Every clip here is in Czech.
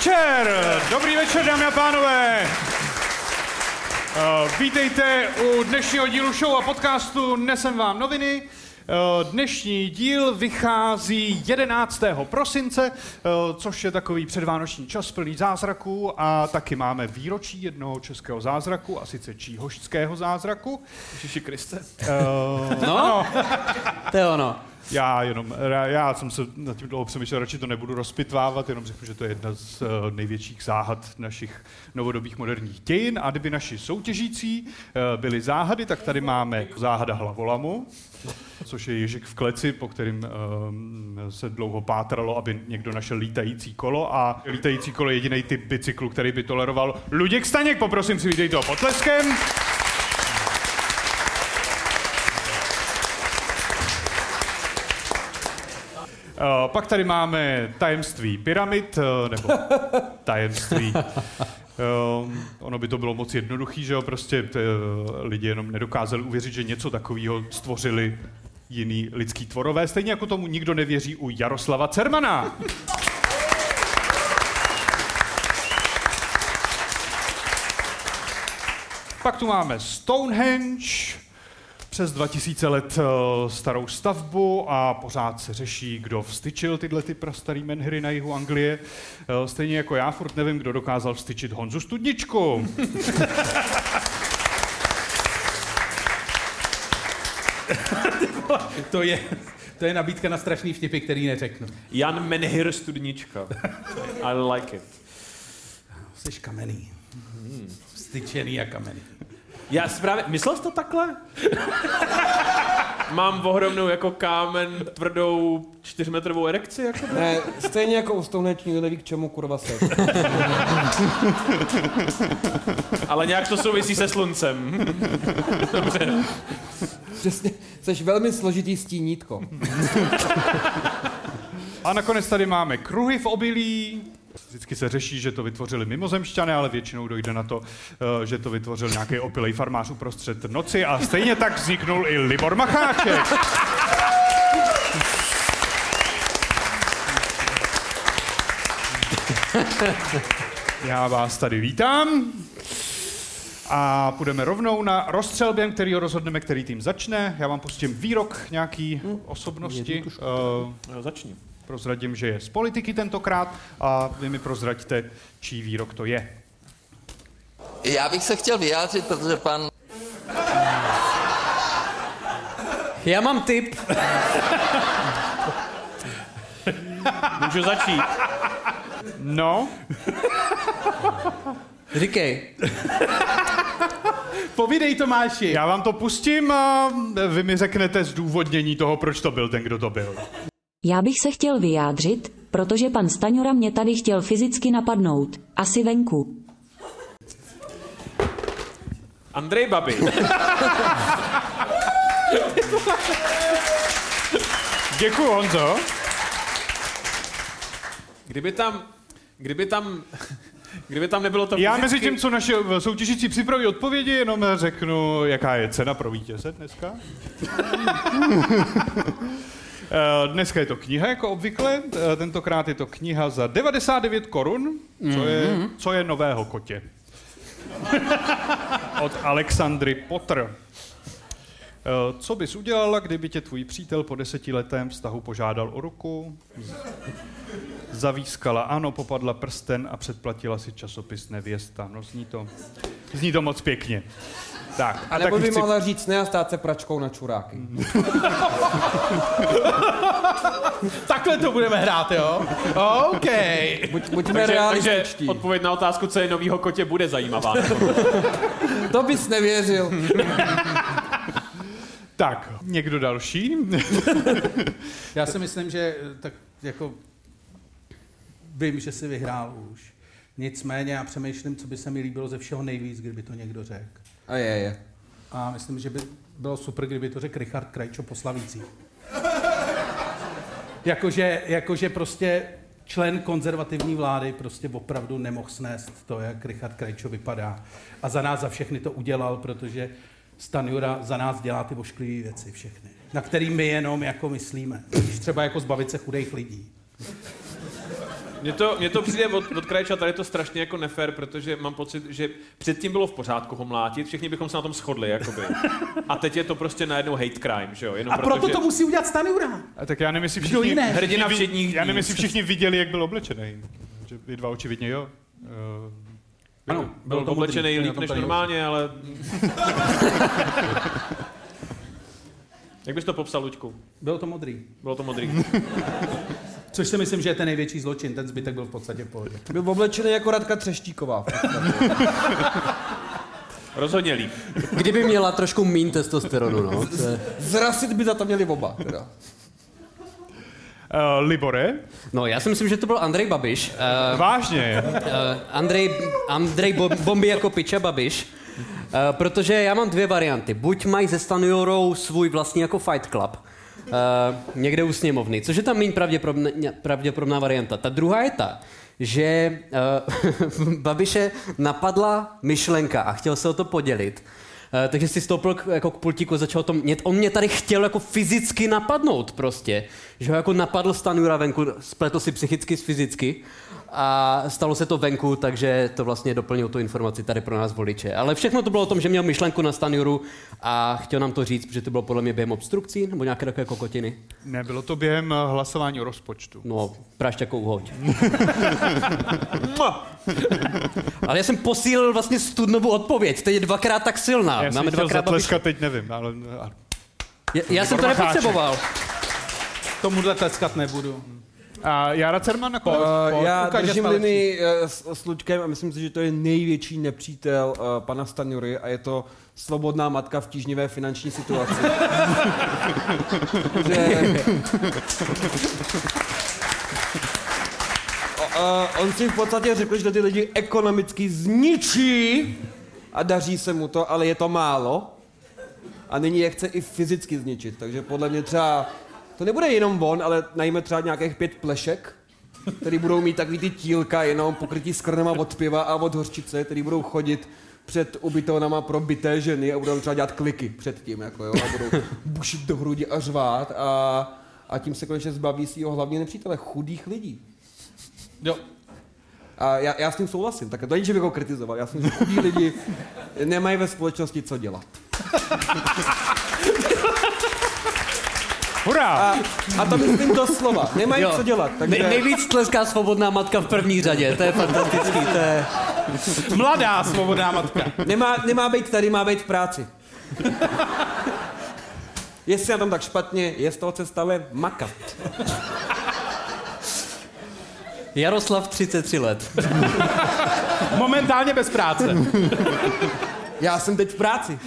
večer! Dobrý večer, dámy a pánové! Uh, vítejte u dnešního dílu show a podcastu Nesem vám noviny. Uh, Dnešní díl vychází 11. prosince, uh, což je takový předvánoční čas plný zázraků a taky máme výročí jednoho českého zázraku, a sice číhošského zázraku. Ježiši Kriste. Uh, No, to je ono. Já jenom, já, jsem se nad tím dlouho přemýšlel, radši to nebudu rozpitvávat, jenom řeknu, že to je jedna z uh, největších záhad našich novodobých moderních dějin. A kdyby naši soutěžící uh, byli záhady, tak tady máme záhada hlavolamu, což je ježek v kleci, po kterým um, se dlouho pátralo, aby někdo našel lítající kolo. A lítající kolo je jediný typ bicyklu, který by toleroval. Luděk Staněk, poprosím si, vítejte ho potleskem. Pak tady máme tajemství pyramid, uh, nebo tajemství. Uh, ono by to bylo moc jednoduchý, že jo, prostě lidi jenom nedokázali uvěřit, že něco takového stvořili jiný lidský tvorové. Stejně jako tomu nikdo nevěří u Jaroslava Cermana. Pak tu máme Stonehenge, přes 2000 let uh, starou stavbu a pořád se řeší, kdo vstyčil tyhle ty prastarý menhry na jihu Anglie. Uh, stejně jako já, furt nevím, kdo dokázal vstyčit Honzu Studničku. To je, to je nabídka na strašný vtipy, který neřeknu. Jan Menhir Studnička. I like it. Jsi kamenný. Styčený a kamenný. Já právě, myslel jsi to takhle? Mám ohromnou jako kámen tvrdou čtyřmetrovou erekci? Jako? Ne, stejně jako u nikdo neví, k čemu kurva se. Ale nějak to souvisí se sluncem. Dobře. Přesně, jsi velmi složitý stínítko. A nakonec tady máme kruhy v obilí. Vždycky se řeší, že to vytvořili mimozemšťané, ale většinou dojde na to, eh, že to vytvořil nějaký opilej farmář uprostřed noci a stejně tak vzniknul i Libor Macháček. Já vás tady vítám a půjdeme rovnou na rozstřelběm, který rozhodneme, který tým začne. Já vám pustím výrok nějaký osobnosti. Uh, začni. Prozradím, že je z politiky tentokrát a vy mi prozraďte, čí výrok to je. Já bych se chtěl vyjádřit, protože pan Já mám tip. Můžu začít. No, Říkej. Povídej Tomáši. já vám to pustím a vy mi řeknete zdůvodnění toho, proč to byl ten, kdo to byl. Já bych se chtěl vyjádřit, protože pan Staňora mě tady chtěl fyzicky napadnout. Asi venku. Andrej Babi. Děkuji, Honzo. Kdyby tam, kdyby tam, kdyby tam nebylo to Já fyzicky- mezi tím, co naše soutěžící připraví odpovědi, jenom řeknu, jaká je cena pro vítěze dneska. Eh, Dneska je to kniha, jako obvykle. Eh, Tentokrát je to kniha za 99 korun, co je, co je nového kotě. Od Alexandry Potter. Eh, Co bys udělala, kdyby tě tvůj přítel po desetiletém vztahu požádal o ruku? Zavískala ano, popadla prsten a předplatila si časopis Nevěsta. No zní to, zní to moc pěkně. Tak, a nebo taky by chci, mohla říct ne a stát se pračkou na čuráky. Takhle to budeme hrát, jo? OK. Buď, buďme Takže, takže odpověď na otázku, co je novýho kotě, bude zajímavá. To bys nevěřil. tak, někdo další? Já si myslím, že eh, tak jako vím, že si vyhrál už. Nicméně já přemýšlím, co by se mi líbilo ze všeho nejvíc, kdyby to někdo řekl. A je, je. A myslím, že by bylo super, kdyby to řekl Richard Krajčo po Slavících. jakože, jakože prostě člen konzervativní vlády prostě opravdu nemohl snést to, jak Richard Krajčo vypadá. A za nás za všechny to udělal, protože Stanjura za nás dělá ty ošklivé věci všechny, na který my jenom jako myslíme. Když třeba jako zbavit se chudých lidí. Mně to, mně to přijde od, od Krajča tady je to strašně jako nefér, protože mám pocit, že předtím bylo v pořádku ho mlátit, všichni bychom se na tom shodli, jakoby. A teď je to prostě najednou hate crime, že jo? Jenom A proto že to musí udělat Stanjura. A tak já nevím, jestli Kdo všichni, jiný? Hrdina všedních Já nevím, jestli všichni viděli, jak byl oblečený. Že vy dva očividně jo. Uh, Ano, byl to oblečený líp než normálně, ale... Jak bys to popsal, Luďku? Bylo to modrý. Bylo to modrý. Což si myslím, že je ten největší zločin, ten zbytek byl v podstatě v pohodě. Byl oblečený jako Radka Třeštíková. Rozhodně líp. Kdyby měla trošku mín testosteronu, no. Je... Zrasit by za to měli oba. Teda. uh, Libore, No, já si myslím, že to byl Andrej Babiš. Uh, vážně. uh, Andrej, Andrej Bo- Bomby jako piča Babiš. Uh, protože já mám dvě varianty. Buď mají se Stanjurou svůj vlastní jako Fight Club, uh, někde u sněmovny, což je tam méně pravděpodobná, pravděpodobná varianta. Ta druhá je ta, že uh, Babiše napadla myšlenka a chtěl se o to podělit. Uh, takže si stoupil k, jako k pultíku a začal to mě, on mě tady chtěl jako fyzicky napadnout prostě, že ho jako napadl Stanjura venku, spletl si psychicky s fyzicky a stalo se to venku, takže to vlastně doplnil tu informaci tady pro nás voliče. Ale všechno to bylo o tom, že měl myšlenku na Stanjuru a chtěl nám to říct, protože to bylo podle mě během obstrukcí nebo nějaké takové kokotiny. Ne, bylo to během eh, hlasování o rozpočtu. No, prašťakou uhoď. Ale já jsem posílil vlastně studnovou odpověď, teď je dvakrát tak silná. Já jsem Máme chtěl dvakrát zatleskat, teď nevím, ale... a- Já, já jsem to nepotřeboval. Tomuhle tleskat nebudu. A Jara Cerman na koho? Uh, já ukaž, že držím linii uh, s, s Luďkem a myslím si, že to je největší nepřítel uh, pana Stanjury a je to svobodná matka v tížnivé finanční situaci. že... Uh, on si v podstatě řekl, že ty lidi ekonomicky zničí a daří se mu to, ale je to málo. A nyní je chce i fyzicky zničit, takže podle mě třeba to nebude jenom on, ale najme třeba nějakých pět plešek, který budou mít takový ty tílka jenom pokrytí skrnama od piva a od hořčice, který budou chodit před ubytovnama pro byté ženy a budou třeba dělat kliky před tím, jako jo, a budou bušit do hrudi a řvát a, a tím se konečně zbaví svého hlavně nepřítele, chudých lidí. Jo. A já, já s tím souhlasím, tak to není, že bych ho kritizoval, já si myslím, že chudí lidi nemají ve společnosti co dělat. Hurá! A, a to myslím doslova, nemají Jo. co dělat, takže... Nej, nejvíc tleská svobodná matka v první řadě, to je fantastický, to je... Mladá svobodná matka. Nemá, nemá být tady, má být v práci. Jestli na tom tak špatně, je z toho cesta ven makat. Jaroslav 33 let. Momentálně bez práce. Já jsem teď v práci.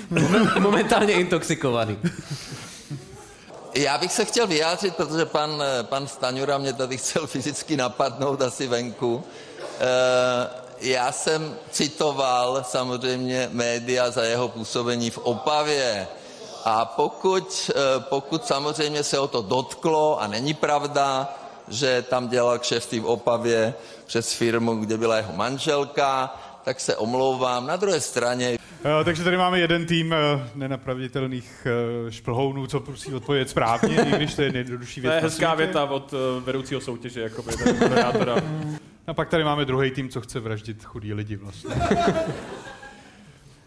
Momentálně intoxikovaný. Já bych se chtěl vyjádřit, protože pan, eh, pan Staňura mě tady chcel fyzicky napadnout asi venku. Eh, Já jsem citoval samozřejmě média za jeho působení v Opavě. A pokud, eh, pokud samozřejmě se o to dotklo a není pravda, že tam dělal kšefty v Opavě přes firmu, kde byla jeho manželka, tak se omlouvám. Na druhé straně Takže tady máme jeden tým eh, nenapravditelných eh, šplhounů, co musí odpovědět správně, i když to je nejjednodušší To věc. je na hezká věta od vedoucího soutěže, jakoby, ten moderátora. A pak tady máme druhý tým, co chce vraždit chudý lidi vlastně.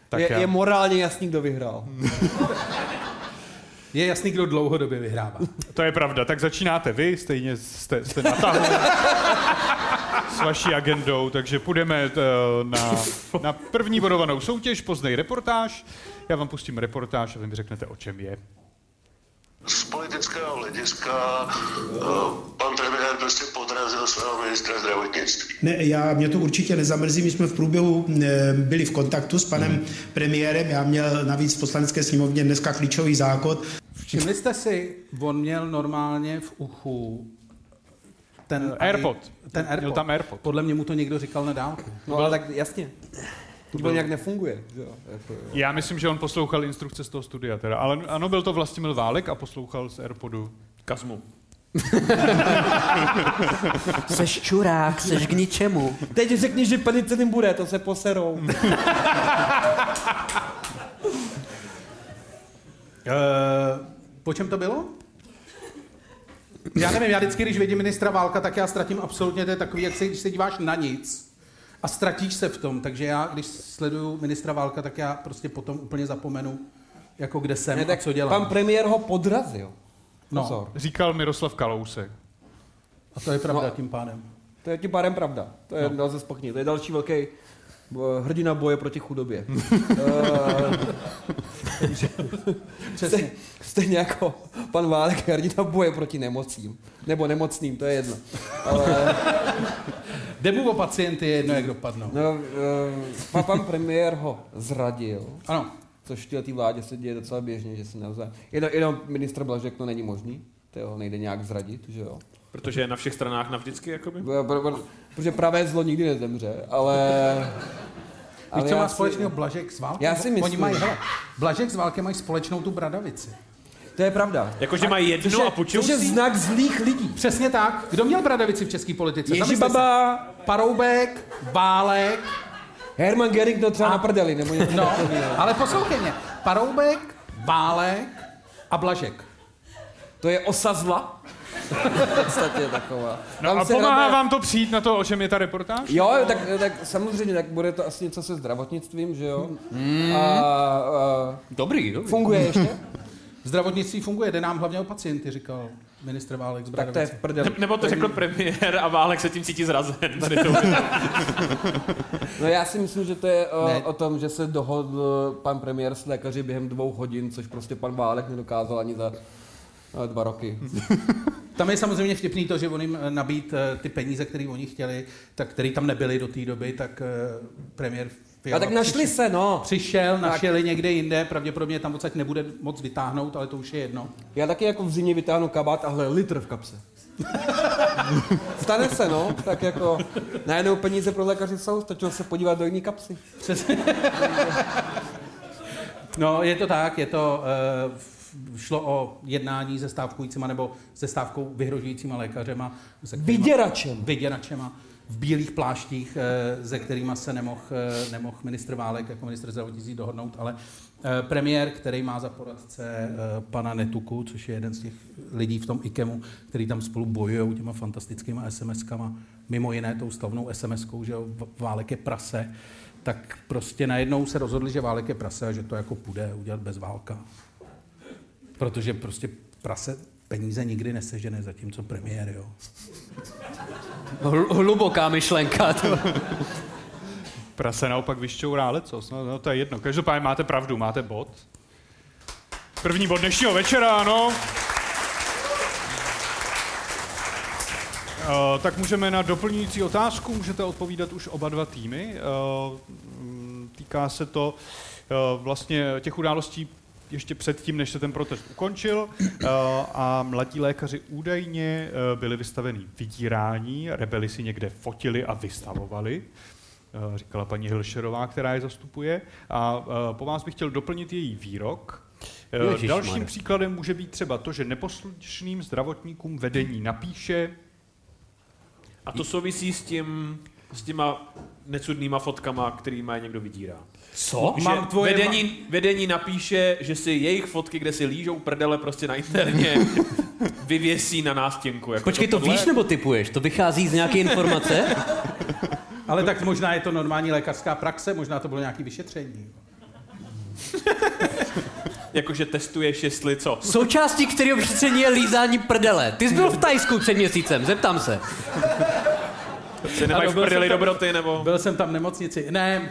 tak Je, já. je morálně jasný, kdo vyhrál. Je jasný, kdo dlouhodobě vyhrává. To je pravda. Tak začínáte vy, stejně jste, jste na tahu s vaší agendou, takže půjdeme eh, na, na první bodovanou soutěž, poznej reportáž. Já vám pustím reportáž a vy mi řeknete, o čem je. Z politického hlediska eh, pan premiér prostě podrazil svého ministra zdravotnictví. Ne, já, mě to určitě nezamrzí, my jsme v průběhu e, byli v kontaktu s panem premiérem, já měl navíc v poslanecké sněmovně dneska klíčový zákon. Všimli jste si, on měl normálně v uchu ten Airpod. Ten Airpod. Měl tam Airpod. Podle mě mu to někdo říkal na dálku. No ale tak jasně. To bylo nějak nefunguje. že Jo, jako, jo. Já myslím, že on poslouchal instrukce z toho studia teda, ale ano, byl to Vlastimil Válek a poslouchal z Airpodu. Kazmu. Seš čurák, seš k ničemu. Teď řekni, že penicilin bude, to se poserou. Uh, po čem to bylo? Já nevím, já vždycky, když vidím ministra Válka, tak já ztratím absolutně, to je takový, jak se, když se díváš na nic a ztratíš se v tom. Takže já, když sleduju ministra Válka, tak já prostě potom úplně zapomenu, jako kde jsem Ne, a tak co dělám. pan premiér ho podrazil. no, Pozor. Říkal Miroslav Kalousek. a to je pravda No. tím pádem. To je tím pádem pravda. To je no. nelze. To je další velký hrdina boje proti chudobě. Eh, Přesně. Stej- Stejně jako pan Válek hrdina boje proti nemocím. Nebo nemocným, to je jedno. Ale Jde mu o pacienty, je jedno, jak dopadnou. no, eh, pan, premiér ho zradil. Ano, Což v této vládě se děje docela běžně, že se navzájem. Jenom, jenom ministr Blažek to není možný. To ho nejde nějak zradit, že jo. Protože je na všech stranách navždycky, jakoby. Pro- pro- pro- Protože pravé zlo nikdy nezemře, ale... Víš, co má si- společného Blažek s Válkem? Já si myslím- Oni mají, hele, Blažek s Válkem mají společnou tu bradavici. To je pravda. Jakože mají jednu je, a půjčou což je znak zlých lidí. Přesně tak. Kdo měl bradavici v české politice? Jiří Zamysli se. Baba, Paroubek, Válek, Herman Gering to třeba na prdeli, nebo něco no, ale poslouchej mě. Paroubek, Válek a Blažek. To je osa zla. v podstatě je taková. No Tam a pomáhá hrabe- vám to přijít na to, o čem je ta reportáž? Jo, tak, tak samozřejmě, tak bude to asi něco se zdravotnictvím, že jo? A, a Dobrý, dobrý. funguje ještě? Zdravotnictví funguje, jde nám hlavně o pacienty, říkal ministr Válek z Tak to je v prdeli. Nebo to řekl premiér a Válek se tím cítí zrazen. Tady to. No já si myslím, že to je o, Ne. o tom, že se dohodl pan premiér s lékaři během dvou hodin, což prostě pan Válek nedokázal ani za eh, dva roky. Tam je samozřejmě vtipný to, že on jim eh, nabít eh, ty peníze, které oni chtěli, tak které tam nebyly do té doby, tak eh, premiér A Fiala tak našli přišel- se, no. Přišel, našel je někde jinde, pravděpodobně tam odsaď nebude moc vytáhnout, ale to už je jedno. Já taky jako v zimě vytáhnu kabát a hle, litr v kapse. Stane se, no. Tak jako najednou peníze pro lékaři jsou, stačilo se podívat do jiné kapsy. Přesně. No, je to tak, je to, uh, šlo o jednání se stávkujícíma nebo se stávkou vyhrožujícíma lékařema. Se kterýma- Vyděračem. Vyděračema v bílých pláštích, eh, se kterými se nemohl eh, nemohl ministr Válek jako ministr zdravotnictví dohodnout, ale eh, premiér, který má za poradce eh, pana Netuku, což je jeden z těch lidí v tom IKEMu, který tam spolu bojují těma fantastickýma SMS-kama, mimo jiné tou slavnou SMS-kou, že Válek je prase, tak prostě najednou se rozhodli, že Válek je prase a že to jako půjde udělat bez válka. Protože prostě prase peníze nikdy nesežene, zatímco premiér, jo. Hl- hluboká myšlenka. To. Prase naopak vyšťourá lecos, no, no to je jedno. Každopádně máte pravdu, máte bod. První bod dnešního večera, ano. Uh, tak můžeme na doplňující otázku, můžete odpovídat už oba dva týmy. Uh, týká se to uh, vlastně těch událostí ještě předtím, než se ten protest ukončil uh, a mladí lékaři údajně uh, byli vystaveni vydírání, rebeli si někde fotili a vystavovali, uh, říkala paní Hilšerová, která je zastupuje. A po vás bych chtěl doplnit její výrok. Ježišmarja. Dalším příkladem může být třeba to, že neposlušným zdravotníkům vedení napíše, A to souvisí s tím, s těma necudnýma fotkama, který má někdo vydírá. Co? Že Mám tvoje- vedení, vedení napíše, že si jejich fotky, kde si lížou prdele prostě na interně, vyvěsí na nástěnku. Jako Počkej, to tohle- víš nebo typuješ? To vychází z nějaké informace? Ale tak možná je to normální lékařská praxe, možná to bylo nějaké vyšetření. Jakože testuješ, jestli co. Součástí kterého vyšetření je lízání prdele. Ty jsi byl v Tajsku před měsícem, zeptám se. Si nemají Ano, v prdeli jsem tam- dobroty, nebo... Byl jsem tam v nemocnici. Ne,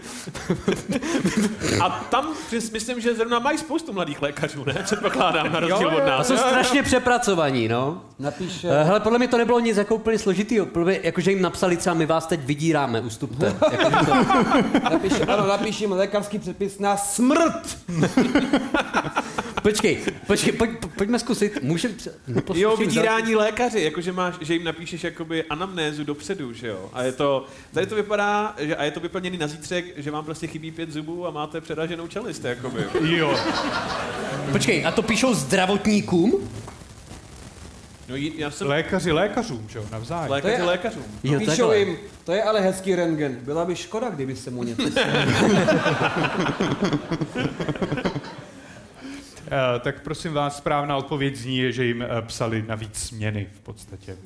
A tam myslím, že zrovna mají spoustu mladých lékařů, ne? Předpokládám, na rozdíl Jo, od nás. jsou strašně přepracovaní, no. Napíše... Eh, Hele, podle mě to nebylo nic jako úplně složitýho. Jakože jim napsali třeba, my vás teď vydíráme, ustupte. Jako, to, Napíše, ano, napíš jim lékařský předpis na smrt. počkej, počkej, pojď, pojďme zkusit. Může... neposlušný Jo, vydírání lékaři, jakože máš, že jim napíšeš jakoby anamnézu dopředu, že jo? A je to, tady to vypadá, že, a je to vyplněný na zítřek, že vám prostě chybí pět zubů a máte předraženou čelist, jakoby. jo, Počkej, a to píšou zdravotníkům? No já jsem lékaři lékařům, že jo, navzájem. lékaři To je- lékařům. Jo, Píšou takhle. jim, to je ale hezký rentgen. Byla by škoda, kdyby se mu něco stalo. Eh, tak prosím vás, správná odpověď zní, že jim eh, psali navíc směny v podstatě.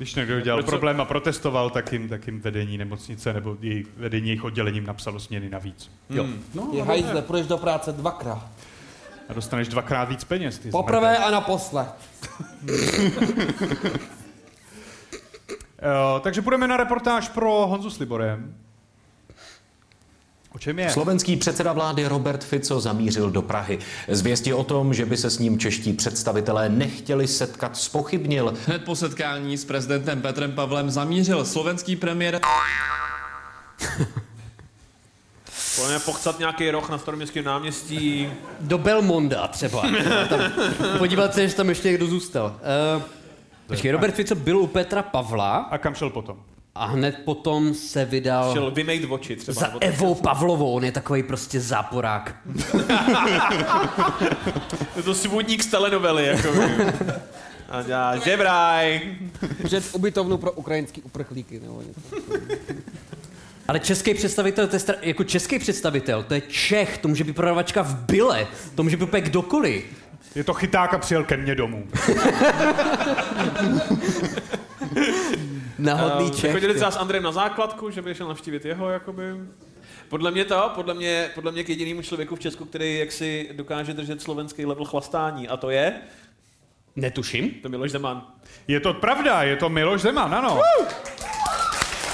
Když někdo dělal Proč co- problém a protestoval, tak jim, tak jim vedení nemocnice nebo její, vedení jejich oddělením napsalo směny navíc. Jo. No, Je hajzle, půjdeš do práce dvakrát. A dostaneš dvakrát víc peněz. Ty Poprvé zmrde. a naposled. Eh, takže půjdeme na reportáž pro Honzu s Liborem. O čem je? Slovenský předseda vlády Robert Fico zamířil do Prahy. Zvěsti o tom, že by se s ním čeští představitelé nechtěli setkat, spochybnil. Hned po setkání s prezidentem Petrem Pavlem zamířil slovenský premiér Pojďme pochcat nějaký roh na staroměstském náměstí. Do Belmonda třeba. Tam, podívat se, jestli tam ještě někdo zůstal. Uh, počkej, Robert Fico byl u Petra Pavla A kam šel potom? A hned potom se vydal Šel vymejt oči třeba. za. Evou Pavlovou. On je takový prostě záporák. Je to svůdník z telenovely, jako. A dělá žebraj. Před ubytovnu pro ukrajinský uprchlíky. Nebo něco. Ale český představitel, to je stra... jako český představitel, to je Čech, to může být prodavačka v Byle, to může být úplně kdokoliv. Je to chyták a přijel ke mně domů. Náhodný Um, Čech. chodili třeba s Andrejem na základku, že by šel navštívit jeho, jakoby. Podle mě to, podle mě, podle mě k jedinému člověku v Česku, který jaksi dokáže držet slovenský level chlastání, a to je, Netuším. to Miloš Zeman. Je to pravda, je to Miloš Zeman, ano.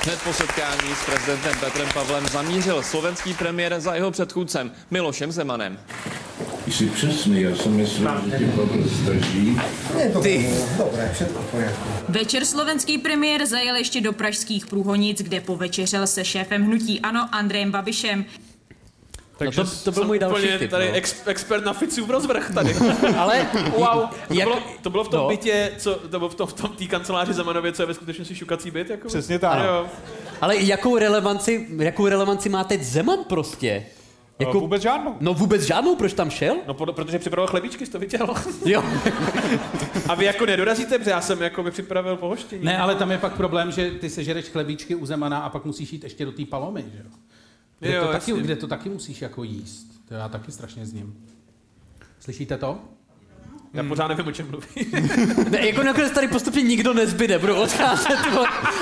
Hned po setkání s prezidentem Petrem Pavlem zamířil slovenský premiér za jeho předchůdcem Milošem Zemanem. Jsi přesný, já jsem myslel, že ti Pavel staží. Ty. Večer slovenský premiér zajel ještě do pražských průhonic, kde povečeřel se šéfem hnutí Ano Andrejem Babišem. Takže no to, to byl můj další tip. tady no. ex, expert na Ficův rozvrh tady. Ale Wow, to, Jak- bylo, to bylo v tom no. bytě, co, to bylo v tom, v tom té kanceláři Zemanově, co je ve skutečnosti šukací byt? Jako? Přesně tak. Ale jakou relevanci, jakou relevanci má teď Zeman prostě? Jako... Vůbec žádnou. No vůbec žádnou, proč tam šel? No, pod, protože připravoval chlebíčky, jsi to viděl. Jo. A vy jako nedorazíte, protože já jsem jako by připravil pohoštění. Ne, ale tam je pak problém, že ty sežereš chlebíčky u Zemana a pak musíš jít ještě do té palomy, že jo? Kde, Jo, to taky, kde to taky musíš jako jíst. To já taky strašně zním. Slyšíte to? Já pořád nevím, o čem mluví. Ne, jako nakonec tady postupně nikdo nezbyde, budou odcházet. ty.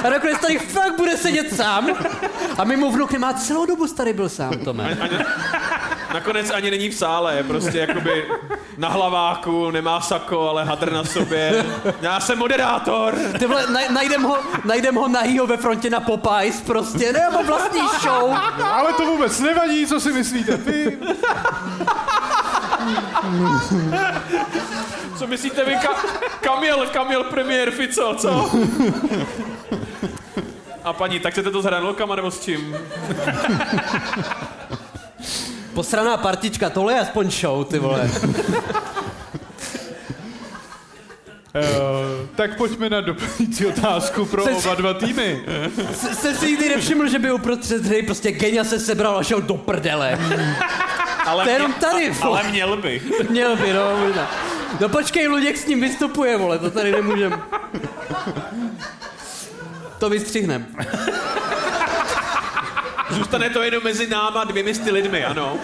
A nakonec tady fakt bude sedět sám. A mimo vnuk nemá celou dobu starý byl sám, Tome. Ani, nakonec ani není v sále, je prostě jakoby na hlaváku, nemá sako, ale hadr na sobě. Já jsem moderátor. Ty vole, naj, najdem ho, najdem ho nahýho ve frontě na Popeyes prostě, nebo vlastní show. Ale to vůbec nevadí, co si myslíte vy. Co myslíte vy, ka- Kamil, Kamil premiér Fico, co? A paní, tak chcete to s hranolkama nebo s čím? Posraná partička, tohle je aspoň show, ty vole. Uh, tak pojďme na doplňující otázku pro Jsem- oba dva týmy. S- Jste si nikdy nevšiml, že by uprostřed hry prostě Genia se sebral a šel do prdele. Ale To je jenom vole. Ale měl by. Měl by, no, možná. No počkej, Luděk s ním vystupuje, vole, to tady nemůžem. To vystřihnem. Zůstane to jenom mezi náma dvěmi sty lidmi, ano.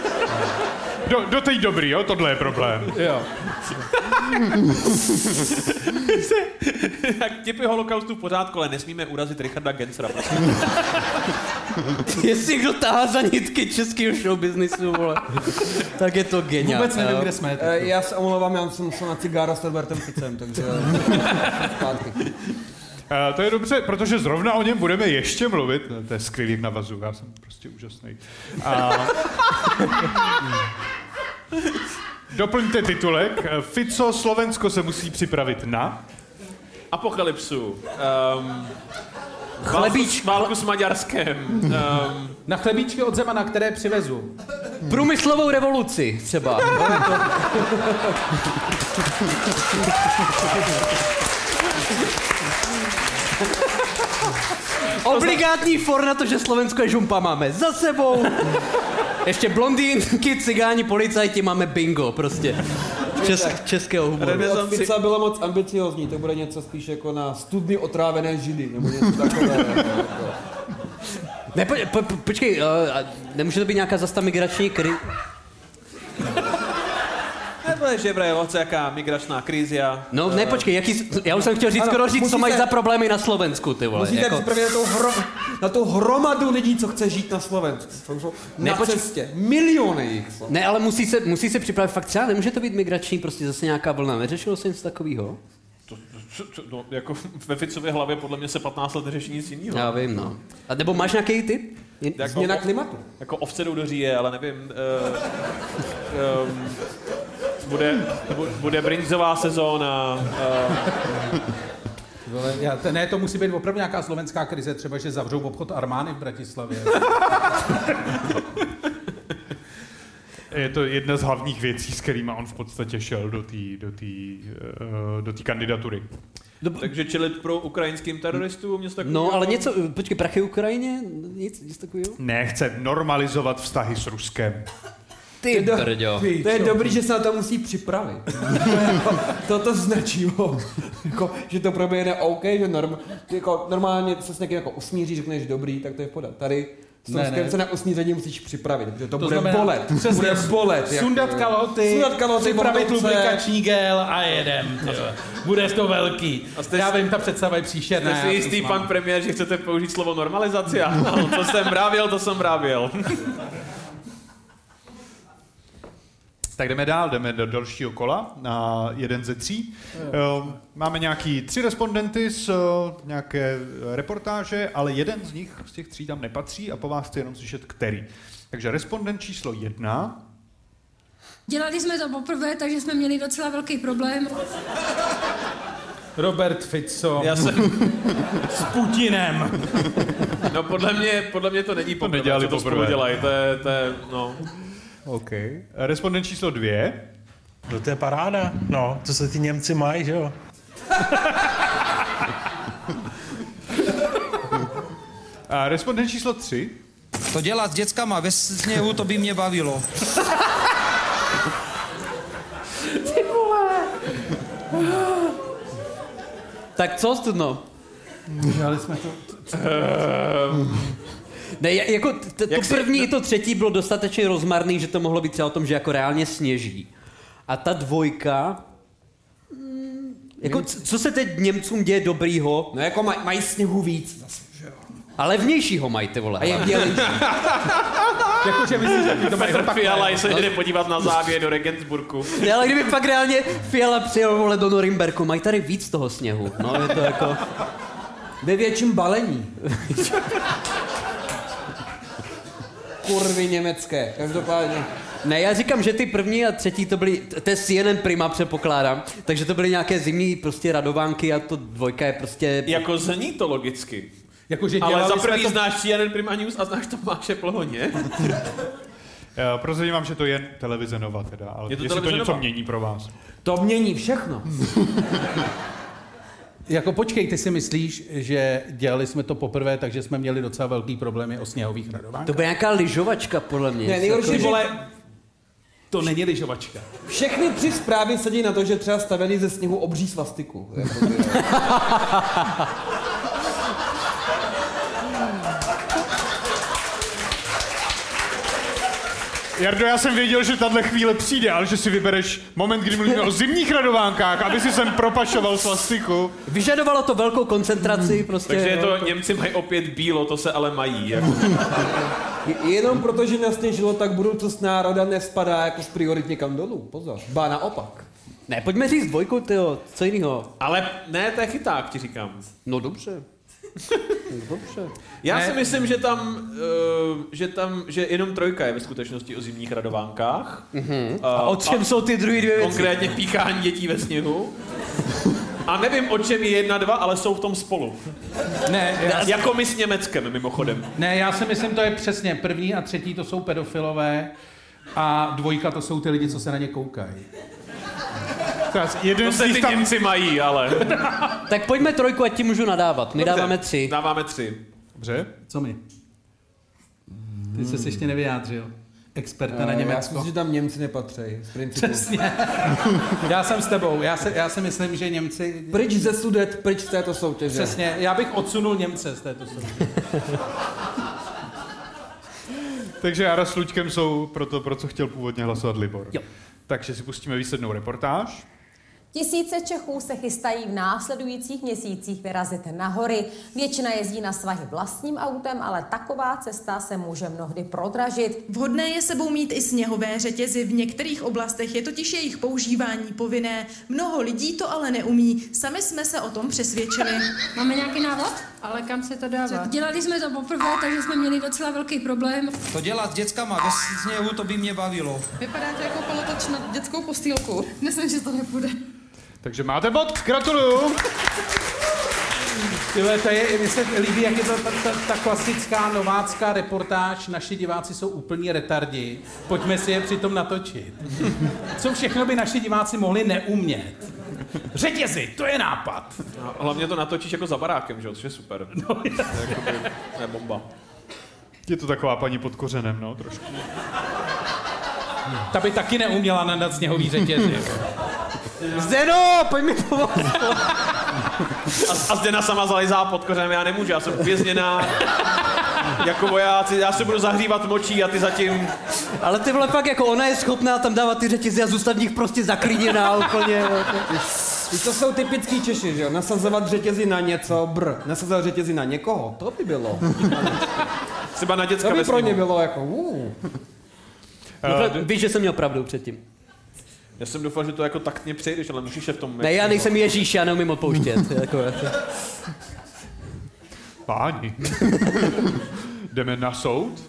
Do, do té dobrý, jo, tohle je problém. Jo. Jak tipy holokaustu v pořádku, ale nesmíme urazit Richarda Gensera. Jestli kdo tahá za nitky českého showbiznisu, vole, tak je to genia. Vůbec nevím, kde jsme. Eh, Já se omlouvám, já jsem musel na cigára s Robertem Ficem, takže. Uh, to je dobře, protože zrovna o něm budeme ještě mluvit. No, to je skvělý jak navazu, já jsem prostě úžasný. A... Doplňte titulek. Fico, Slovensko se musí připravit na... Apokalypsu. Um, Chlebíč- Válku, válku s Maďarskem. Um, Na chlebíčky od Zemana, které přivezu. Průmyslovou revoluci třeba. Obligátní for na to, že Slovensko je žumpa máme za sebou. Ještě blondýnky, cigáni, policajti, máme bingo prostě. Čes, českého humoru. Fica bylo moc ambiciozní, to bude něco spíš jako na studny otrávené žily, nebo něco takového. Ne, po, po, po, počkej, uh, nemůže to být nějaká zasta migrační kri... Je, že bre, oce, jaká migračná krizia. No ne, počkej, jaký, já už jsem chtěl říct Ano, skoro říct, co mají za problémy na Slovensku, ty vole. Musíte jako- připravit na tu, hrom, na tu hromadu lidí, co chce žít na Slovensku. Na Nepoč- cestě. Miliony jich jsou. Ne, ale musí se, musí se připravit fakt třeba, nemůže to být migrační, prostě zase nějaká vlna. Neřešilo se něco takového? No, jako ve Ficově hlavě podle mě se 15 let neřeší nic jiného. Já vím, no. A nebo máš nějaký tip? Jen- Jako, Změna klimatu. Jako ovce jdou do říje, ale nevím. Uh, um, bude, bu- bude brinzová sezóna. Vole, já, to, ne, to musí být opravdu nějaká slovenská krize, třeba, že zavřou obchod Armány v Bratislavě. Je to jedna z hlavních věcí, s kterými on v podstatě šel do té do tý, uh, do tý kandidatury. takže čelit pro ukrajinským teroristům, něco takového. No, ale něco, počkej, prachy Ukrajině? Nic, nic takového? Ne, chce normalizovat vztahy s Ruskem. Ty do- brďo. To je dobrý, že se na to musí připravit. to to značilo. jako, že to proběhne OK, že norm, jako, normálně se s někým jako usmíří, řekneš dobrý, tak to je v podat. Tady s Ne, ne. se na usmíření musíš připravit, protože to, To bude znamená- bolet. přesně. Bude bolet. jako- Sundat kaloty, Sundat kaloty, připravit lubrikační gel a jedem. Bude to velký. jste Já vím, ta představa je příšerná. Jste si jistý, to pan premiér, že chcete použít slovo normalizace? Ano, to jsem brávěl, to jsem brávěl. Tak jdeme dál, jdeme do dalšího kola na jeden ze tří. Eh, Máme nějaký tři respondenty z eh, nějaké reportáže, ale jeden z nich, z těch tří tam nepatří a po vás chci jenom slyšet který. Takže respondent číslo jedna. Dělali jsme to poprvé, takže jsme měli docela velký problém. Robert Fico Já jsem, s Putinem. no podle mě, podle mě to není poprvé, nedělali co to poprvé. spolu dělají, to je, to je, no. OK. Respondent číslo dvě. No to je paráda. No, to se ty Němci mají, že jo? A respondent číslo tři. To dělat s dětskama ve sněhu, to by mě bavilo. Tak co studno? Dělali jsme to. Ne, ja- jako t- t- to Jak si- první i to třetí bylo dostatečně rozmarný, že to mohlo být třeba o tom, že jako reálně sněží. A ta dvojka... mm, Jako, c- co se teď Němcům děje dobrýho? No jako maj, mají sněhu víc. zase, že jo. A levnějšího mají ty vole. A je bělejší. Jakože myslíš, že to mají Petr opakovat. Fiala se jde podívat na závěr do Regensburgu. Ne, ale kdyby pak reálně Fiala přijel vole do Norimberku, mají tady víc toho sněhu. No, je to jako... Ve větším balení. Kurvy německé, každopádně. Ne, já říkám, že ty první a třetí to byly, to je CNN Prima předpokládám, takže to byly nějaké zimní prostě radovánky a to dvojka je prostě... Jako zní to logicky. Jakože Ale dělali za prvý to... znáš CNN Prima News a znáš Tomáše Plhoně. Eh, Prozradím vám, že to je televize Nova teda, ale Je to jestli to něco Nova. mění pro vás. To mění všechno. Jako počkej, ty si myslíš, že dělali jsme to poprvé, takže jsme měli docela velký problémy o sněhových radovánkách? To byla nějaká lyžovačka, podle mě. Ne, nejhorší, že vole, to není lyžovačka. všechny tři zprávy sedí na to, že třeba stavili ze sněhu obří svastiku. Jako, ty, jo. Jardo, já jsem věděl, že tahle chvíle přijde, ale že si vybereš moment, kdy mluvíme o zimních radovánkách, aby si sem propašoval svastiku. Vyžadovalo to velkou koncentraci, prostě. Takže je to, Němci mají opět bílo, to se ale mají. Jako. Je- Jenom proto, že nasněžilo, tak budoucnost národa nespadá jako z priorit někam dolů. Pozor. Ba naopak. Ne, pojďme říct dvojku, tyjo, co jiného? Ale ne, to je chyták, ti říkám. No dobře. Dobře. Já Ne. si myslím, že tam, uh, že tam, že jenom trojka je ve skutečnosti o zimních radovánkách. Uh, A o čem jsou ty druhé dvě věci? Konkrétně píchání dětí ve sněhu. A nevím, o čem je jedna, dva, ale jsou v tom spolu. Ne, já, Jako my s Německem, mimochodem. ne, já si myslím, to je přesně první a třetí to jsou pedofilové a dvojka to jsou ty lidi, co se na ně koukají. Teraz jeden To z se ty tam... Němci mají, ale. Tak pojďme trojku, ať ti můžu nadávat. My dáváme tři. Dáváme tři. Dobře. Co my? Ty jsi se ještě nevyjádřil. Experta na Eh, Já si Německo. myslím, že tam Němci nepatří. Z principu. Přesně. já jsem s tebou. Já, se, já si myslím, že Němci... Pryč ze sudet, pryč z této soutěže. Přesně. Já bych odsunul Němce z této soutěže. Takže Jara s Luďkem jsou pro to, pro co chtěl původně hlasovat Libor. Jo. Takže si pustíme výslednou reportáž. Tisíce Čechů se chystají v následujících měsících vyrazit na hory. Většina jezdí na svahy vlastním autem, ale taková cesta se může mnohdy prodražit. Vhodné je sebou mít i sněhové řetězy. V některých oblastech je totiž jejich používání povinné. Mnoho lidí to ale neumí. Sami jsme se o tom přesvědčili. Máme nějaký návod? Ale kam se to dává? Dělali jsme to poprvé, takže jsme měli docela velký problém. To dělat s dětskama ve sněhu, to by mě bavilo. Vypadá to jako polotoč na dětskou postýlku. Myslím, že to nepůjde. Takže máte bod, gratuluju. Tyhle, to je, mně se líbí, jak je to ta, ta, ta klasická novácká reportáž, naši diváci jsou úplní retardi, pojďme si je přitom natočit. Co všechno by naši diváci mohli neumět? Řetězy, to je nápad. A hlavně to natočíš jako za barákem, že jo, což je super. No, to je, jakoby, to je bomba. Je to taková paní pod kořenem, no, trošku. Ta by taky neuměla nadat sněhový řetězy. Zdeno, pojď mi pomoct. A, a Zdena sama zalizá pod kořenem, já nemůžu, já jsem uvězněná. Jako vojáci, já se budu zahřívat močí a ty zatím... Ale ty vole fakt jako ona je schopná tam dávat ty řetězy a zůstat v nich prostě zaklíněná úplně. To jsou typický Češi, že jo? Nasazovat řetězy na něco, br. Nasazovat řetězy na někoho, to by bylo. Třeba na děcka To by pro ně bylo jako, uh. No, víš, že jsem měl pravdu předtím. Já jsem doufal, že to jako taktně přejdeš, ale musíš je v tom... Ne, já nejsem Ježíš, já neumím odpouštět. Jako, Páni. Jdeme na soud?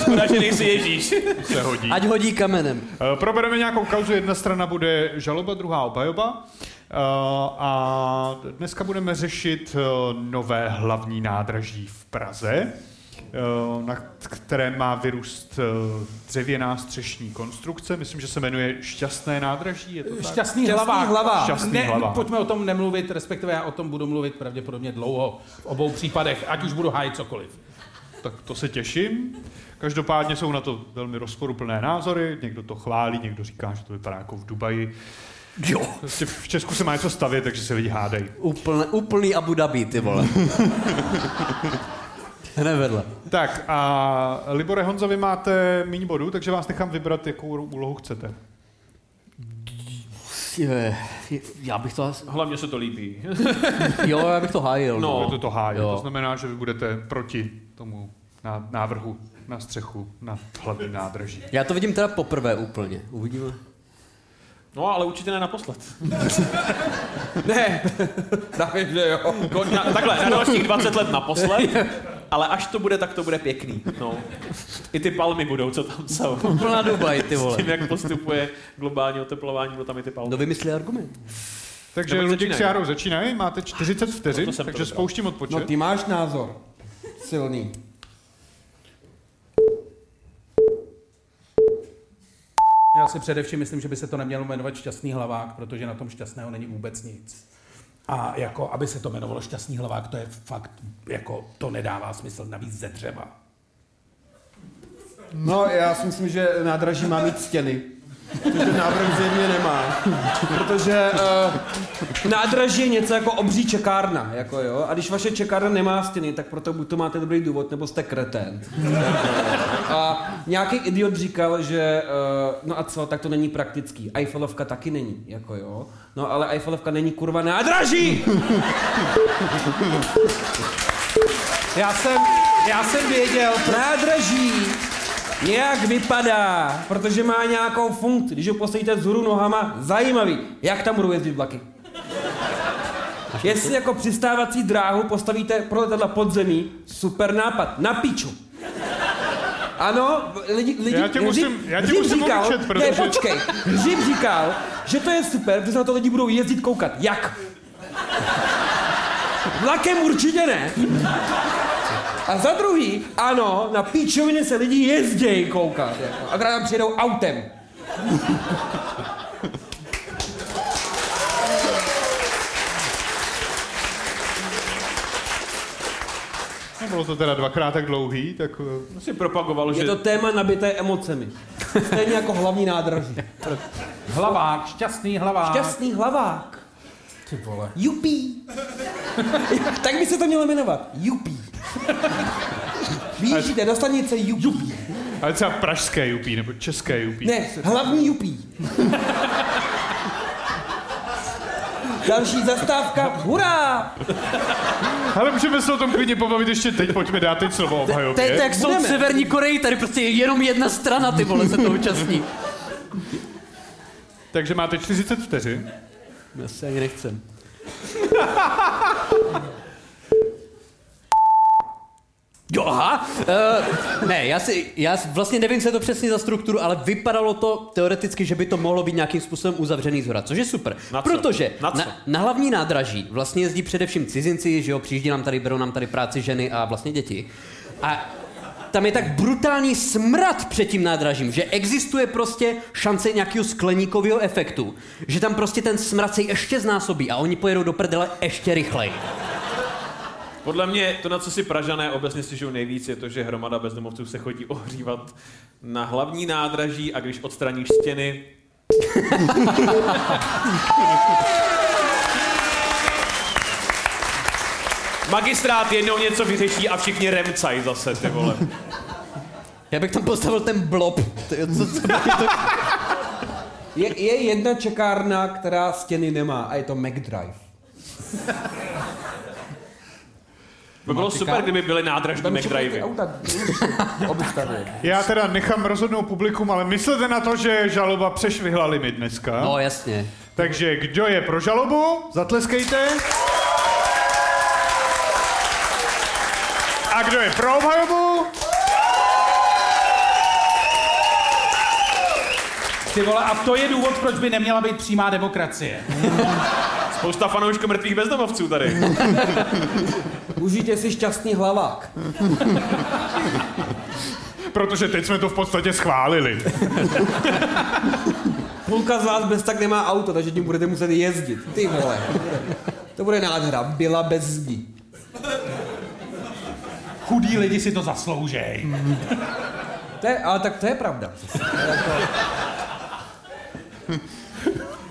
Škoda, že nejsi Ježíš. Se hodí. Ať hodí kamenem. Eh, Probereme nějakou kauzu, jedna strana bude žaloba, druhá obhajoba. Eh, A dneska budeme řešit eh, nové hlavní nádraží v Praze, eh, na které má vyrůst eh, dřevěná střešní konstrukce. Myslím, že se jmenuje Šťastné nádraží. Je to tak? Šťastný hlava. hlava. Šťastný ne, hlava. Pojďme o tom nemluvit, respektive já o tom budu mluvit pravděpodobně dlouho v obou případech, ať už budu hájit cokoliv. Tak to se těším. Každopádně jsou na to velmi rozporuplné názory. Někdo to chválí, někdo říká, že to vypadá jako v Dubaji. Jo. Prostě v Česku se má něco stavět, takže se lidi hádají. Úplný, úplný Abu Dhabi, ty vole. Hned vedle. Tak a Libore Honzo, vy máte méně bodů, takže vás nechám vybrat, jakou úlohu chcete. Je, já bych to asi... Hlavně se to líbí. Jo, já bych to hájil. No. Budete to hájit. Jo. To znamená, že vy budete proti tomu ná- návrhu na střechu na hlavní nádraží. Já to vidím teda poprvé úplně. Uvidíme. No, ale určitě ne naposled. Ne, právě, že jo. Na, takhle, na dalších 20 let naposled, ale až to bude, tak to bude pěkný. No. I ty palmy budou, co tam jsou. Plná Dubaj, ty vole. Tím, jak postupuje globální oteplování, budou tam i ty palmy. Kdo vymyslí argument? Takže Nebo Luděk s Járou začínají, máte 40 vteřin, Proto jsem to takže spouštím odpočet. No ty máš názor. Silný. Já si především myslím, že by se to nemělo jmenovat šťastný hlavák, protože na tom šťastného není vůbec nic. A jako, aby se to jmenovalo šťastný hlavák, to je fakt, jako, to nedává smysl, navíc ze dřeva. No, já si myslím, že nádraží má mít stěny. Což ten návrh zjevně nemá. Protože uh, nádraží je něco jako obří čekárna. Jako jo? A když vaše čekárna nemá stěny, tak proto buď to máte dobrý důvod, nebo jste kretén. A nějaký idiot říkal, že uh, no a co, tak to není praktický. Eiffelovka taky není, jako jo. No ale Eiffelovka není kurva nádraží! Já jsem, já jsem věděl, Nádraží nějak vypadá, protože má nějakou funkci. Když ho postavíte vzhůru nohama, zajímavý, jak tam budou jezdit vlaky. Jestli jako přistávací dráhu postavíte pro letadla podzemí, super nápad, na piču. Ano, lidi, lidi, Já tě musím- já tě musím říkal, umlčet, ne, protože- počkej, Hřib říkal, že to je super, protože na to lidi budou jezdit koukat. Jak? Vlakem určitě ne. A za druhý, ano, na píčoviny se lidi jezdějí koukat. Jako. Akorát tam přijedou autem. No, bylo to teda dvakrát tak dlouhý, tak eh, Si propagoval, že... Je to téma nabité emocemi. Stejně jako hlavní nádraží. hlavák, šťastný hlavák. Šťastný hlavák. Ty vole. Jupí. tak by se to mělo jmenovat. Jupí. Vyjíždíte do stanice Jupí. Ale třeba pražské jupí, nebo české jupí. Ne, hlavní Jupí. Další zastávka, hurá! Ale můžeme se o tom klidně pobavit ještě teď, pojďme dát teď slovo Teď obhajobě. tak jsou v Severní Koreji, tady prostě jenom jedna strana, ty vole, se to účastní. Takže máte 40 vteřin. Já se ani nechcem. Jo, aha. Uh, ne, já, si, já vlastně nevím, co je to přesně za strukturu, ale vypadalo to teoreticky, že by to mohlo být nějakým způsobem uzavřený zhora, což je super. Na co? Protože Na co? na, na hlavní nádraží vlastně jezdí především cizinci, že jo, přijíždí nám tady, berou nám tady práci ženy a vlastně děti. A tam je tak brutální smrad před tím nádražím, že existuje prostě šance nějakého skleníkového efektu, že tam prostě ten smrad se ještě znásobí a oni pojedou do prdele ještě rychleji. Podle mě to, na co si Pražané obecně stěžují nejvíc, je to, že hromada bezdomovců se chodí ohřívat na hlavní nádraží a když odstraníš stěny, Magistrát jednou něco vyřeší a všichni remcají zase, ty vole. Já bych tam postavil ten blob. Ty, co, co to... Je, je jedna čekárna, která stěny nemá a je to McDrive. By bylo super, kdyby byly nádražní McDrivey. obstavuje. Já teda nechám rozhodnout publikum, ale myslete na to, že žaloba přešvihla limit dneska. No jasně. Takže kdo je pro žalobu? Zatleskejte. A kdo je pro obhajobu? Ty vole, a to je důvod, proč by neměla být přímá demokracie. Spousta fanoušků mrtvých bezdomovců tady. Užijte si šťastný hlavák. Protože teď jsme to v podstatě schválili. Půlka z vás bez tak nemá auto, takže tím budete muset jezdit. Ty vole. To bude, nádhera. Byla bez zdi. Chudí lidi si to zasloužej. To je, ale tak to je pravda.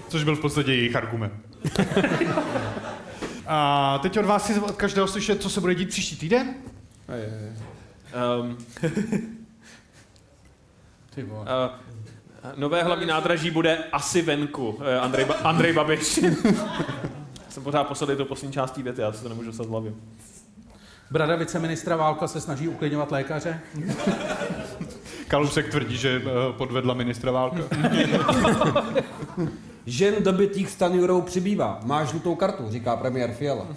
Což byl v podstatě jejich argument. A teď od vás si od každého slyšet, co se bude dít příští týden? Um, Ty vole. uh, nové hlavní nádraží bude asi venku. Uh, Andrej, ba- Andrej Babiš. Jsem pořád posledný do poslední částí věty, já si to nemůžu dostat z hlavy. Brada viceministra Válka se snaží uklidňovat lékaře. Kalousek tvrdí, že eh, podvedla ministra Válka. Žen dobitých Stanjurou přibývá. Máš žlutou kartu, říká premiér Fiala.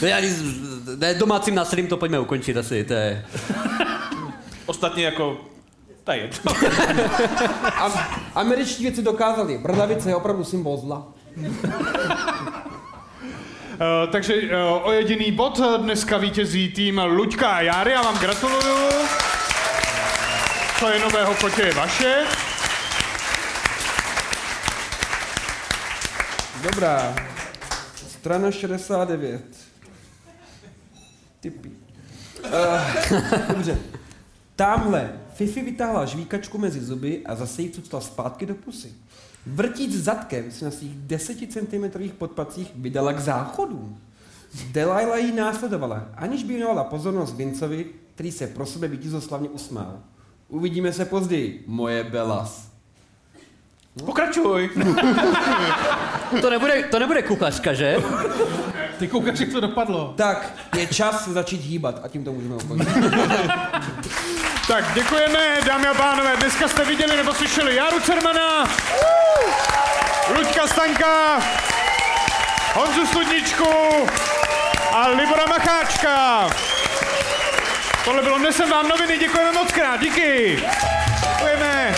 To je, ani z- ne, domácím násilím to pojďme ukončit asi, to je... Ostatně jako... To je jedno. Am- američtí věci dokázali. Bradavice je opravdu symbol zla. Uh, takže uh, o jediný bod eh, dneska vítězí tým Luďka a Járy, já vám gratuluju. Co je nového kotě je vaše. Dobrá. Strana 69. Typy. Uh, dobře. Tamhle Fifi vytáhla žvíkačku mezi zuby a zase ji cucla zpátky do pusy. Vrtíc zadkem si na svých 10 cm podpacích vydala k záchodům. Delilah ji následovala, aniž by věnovala pozornost Vincovi, který se pro sebe vítězoslavně usmál. Uvidíme se později, moje Belas. Pokračuj. To nebude, to nebude kuchařka, že? Ty koukáš, jak to dopadlo. Tak, je čas začít hýbat a tím to můžeme ukončit. Tak děkujeme, dámy a pánové. Dneska jste viděli nebo slyšeli Járu Cermana, Luďka Stanka, Honzu Studničku a Libora Macháčka. Tohle bylo Nesem vám noviny, děkujeme moc krát, díky. Děkujeme.